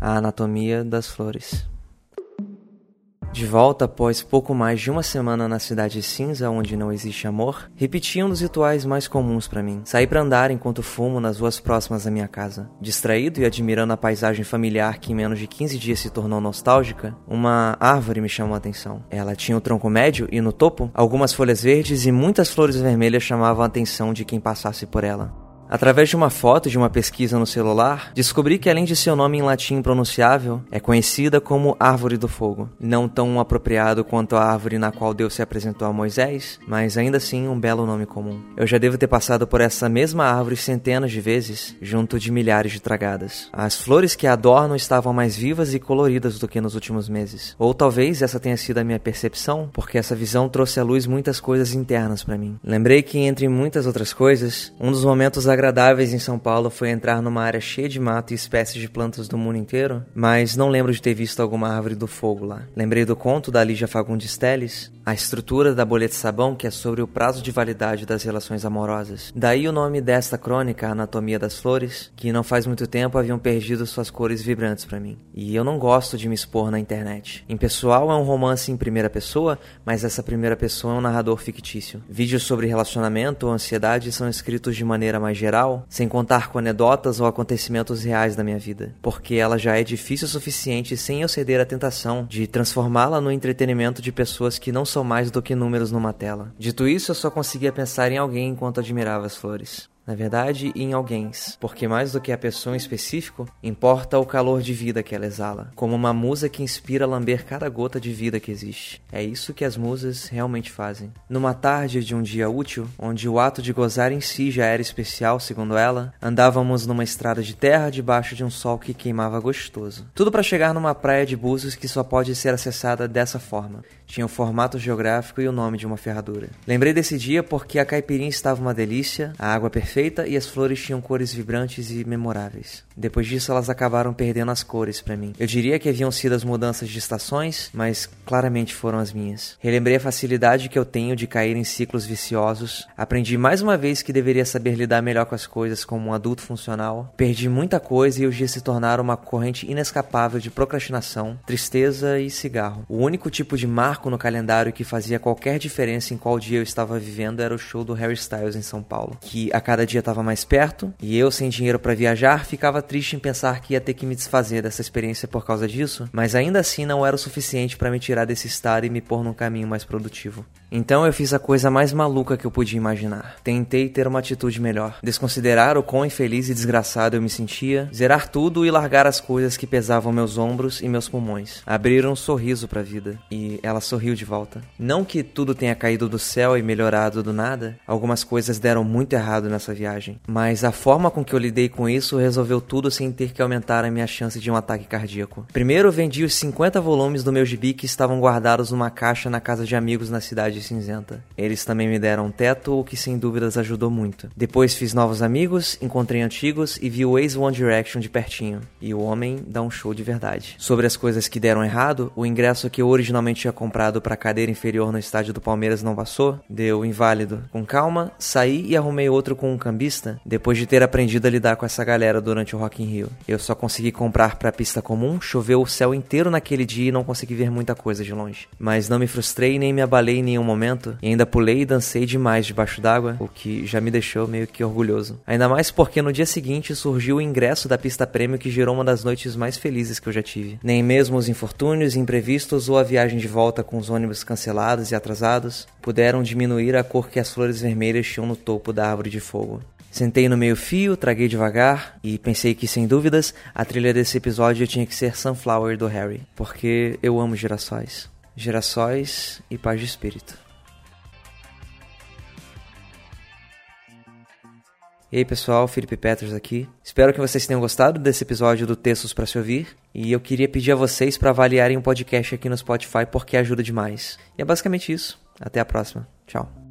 A Anatomia das Flores. De volta após pouco mais de uma semana na cidade cinza, onde não existe amor, repeti um dos rituais mais comuns para mim. Saí para andar enquanto fumo nas ruas próximas da minha casa. Distraído e admirando a paisagem familiar que em menos de 15 dias se tornou nostálgica, uma árvore me chamou a atenção. Ela tinha o um tronco médio e no topo, algumas folhas verdes e muitas flores vermelhas chamavam a atenção de quem passasse por ela. Através de uma foto de uma pesquisa no celular, descobri que além de seu nome em latim impronunciável, é conhecida como Árvore do Fogo. Não tão apropriado quanto a árvore na qual Deus se apresentou a Moisés, mas ainda assim um belo nome comum. Eu já devo ter passado por essa mesma árvore centenas de vezes, junto de milhares de tragadas. As flores que a adornam estavam mais vivas e coloridas do que nos últimos meses. Ou talvez essa tenha sido a minha percepção, porque essa visão trouxe à luz muitas coisas internas para mim. Lembrei que entre muitas outras coisas, um dos momentos agradáveis em São Paulo foi entrar numa área cheia de mato e espécies de plantas do mundo inteiro, mas não lembro de ter visto alguma árvore do fogo lá. Lembrei do conto da Lígia Fagundes Telles, a estrutura da bolha de sabão que é sobre o prazo de validade das relações amorosas. Daí o nome desta crônica, Anatomia das Flores, que não faz muito tempo haviam perdido suas cores vibrantes para mim. E eu não gosto de me expor na internet. Em pessoal é um romance em primeira pessoa, mas essa primeira pessoa é um narrador fictício. Vídeos sobre relacionamento ou ansiedade são escritos de maneira mais geral sem contar com anedotas ou acontecimentos reais da minha vida, porque ela já é difícil o suficiente sem eu ceder à tentação de transformá-la no entretenimento de pessoas que não são mais do que números numa tela. Dito isso, eu só conseguia pensar em alguém enquanto admirava as flores na verdade, em alguém, porque mais do que a pessoa em específico, importa o calor de vida que ela exala, como uma musa que inspira a lamber cada gota de vida que existe. É isso que as musas realmente fazem. Numa tarde de um dia útil, onde o ato de gozar em si já era especial, segundo ela, andávamos numa estrada de terra debaixo de um sol que queimava gostoso. Tudo para chegar numa praia de Búzios que só pode ser acessada dessa forma. Tinha o formato geográfico e o nome de uma ferradura. Lembrei desse dia porque a caipirinha estava uma delícia, a água perfeita perfeita e as flores tinham cores vibrantes e memoráveis. Depois disso, elas acabaram perdendo as cores para mim. Eu diria que haviam sido as mudanças de estações, mas claramente foram as minhas. Relembrei a facilidade que eu tenho de cair em ciclos viciosos. Aprendi mais uma vez que deveria saber lidar melhor com as coisas como um adulto funcional. Perdi muita coisa e os dias se tornaram uma corrente inescapável de procrastinação, tristeza e cigarro. O único tipo de marco no calendário que fazia qualquer diferença em qual dia eu estava vivendo era o show do Harry Styles em São Paulo, que a cada dia estava mais perto, e eu, sem dinheiro para viajar, ficava triste em pensar que ia ter que me desfazer dessa experiência por causa disso, mas ainda assim não era o suficiente para me tirar desse estado e me pôr num caminho mais produtivo. Então eu fiz a coisa mais maluca que eu podia imaginar. Tentei ter uma atitude melhor, desconsiderar o quão infeliz e desgraçado eu me sentia, zerar tudo e largar as coisas que pesavam meus ombros e meus pulmões. Abrir um sorriso para a vida, e ela sorriu de volta. Não que tudo tenha caído do céu e melhorado do nada, algumas coisas deram muito errado nessa viagem, mas a forma com que eu lidei com isso resolveu tudo sem ter que aumentar a minha chance de um ataque cardíaco. Primeiro vendi os 50 volumes do meu gibi que estavam guardados numa caixa na casa de amigos na cidade cinzenta. Eles também me deram um teto, o que sem dúvidas ajudou muito. Depois fiz novos amigos, encontrei antigos e vi o ex One Direction de pertinho. E o homem dá um show de verdade. Sobre as coisas que deram errado, o ingresso que eu originalmente tinha comprado para a cadeira inferior no estádio do Palmeiras não passou, deu inválido. Com calma, saí e arrumei outro com um cambista, depois de ter aprendido a lidar com essa galera durante o Rock in Rio. Eu só consegui comprar pra pista comum, choveu o céu inteiro naquele dia e não consegui ver muita coisa de longe. Mas não me frustrei nem me abalei em nenhum momento, e ainda pulei e dancei demais debaixo d'água, o que já me deixou meio que orgulhoso. Ainda mais porque no dia seguinte surgiu o ingresso da pista prêmio que gerou uma das noites mais felizes que eu já tive. Nem mesmo os infortúnios imprevistos ou a viagem de volta com os ônibus cancelados e atrasados puderam diminuir a cor que as flores vermelhas tinham no topo da árvore de fogo. Sentei no meio fio, traguei devagar e pensei que, sem dúvidas, a trilha desse episódio tinha que ser Sunflower do Harry, porque eu amo girassóis. Girassóis e paz de espírito. E aí pessoal, Felipe Peters aqui. Espero que vocês tenham gostado desse episódio do Textos para se ouvir. E eu queria pedir a vocês para avaliarem o podcast aqui no Spotify porque ajuda demais. E é basicamente isso. Até a próxima. Tchau.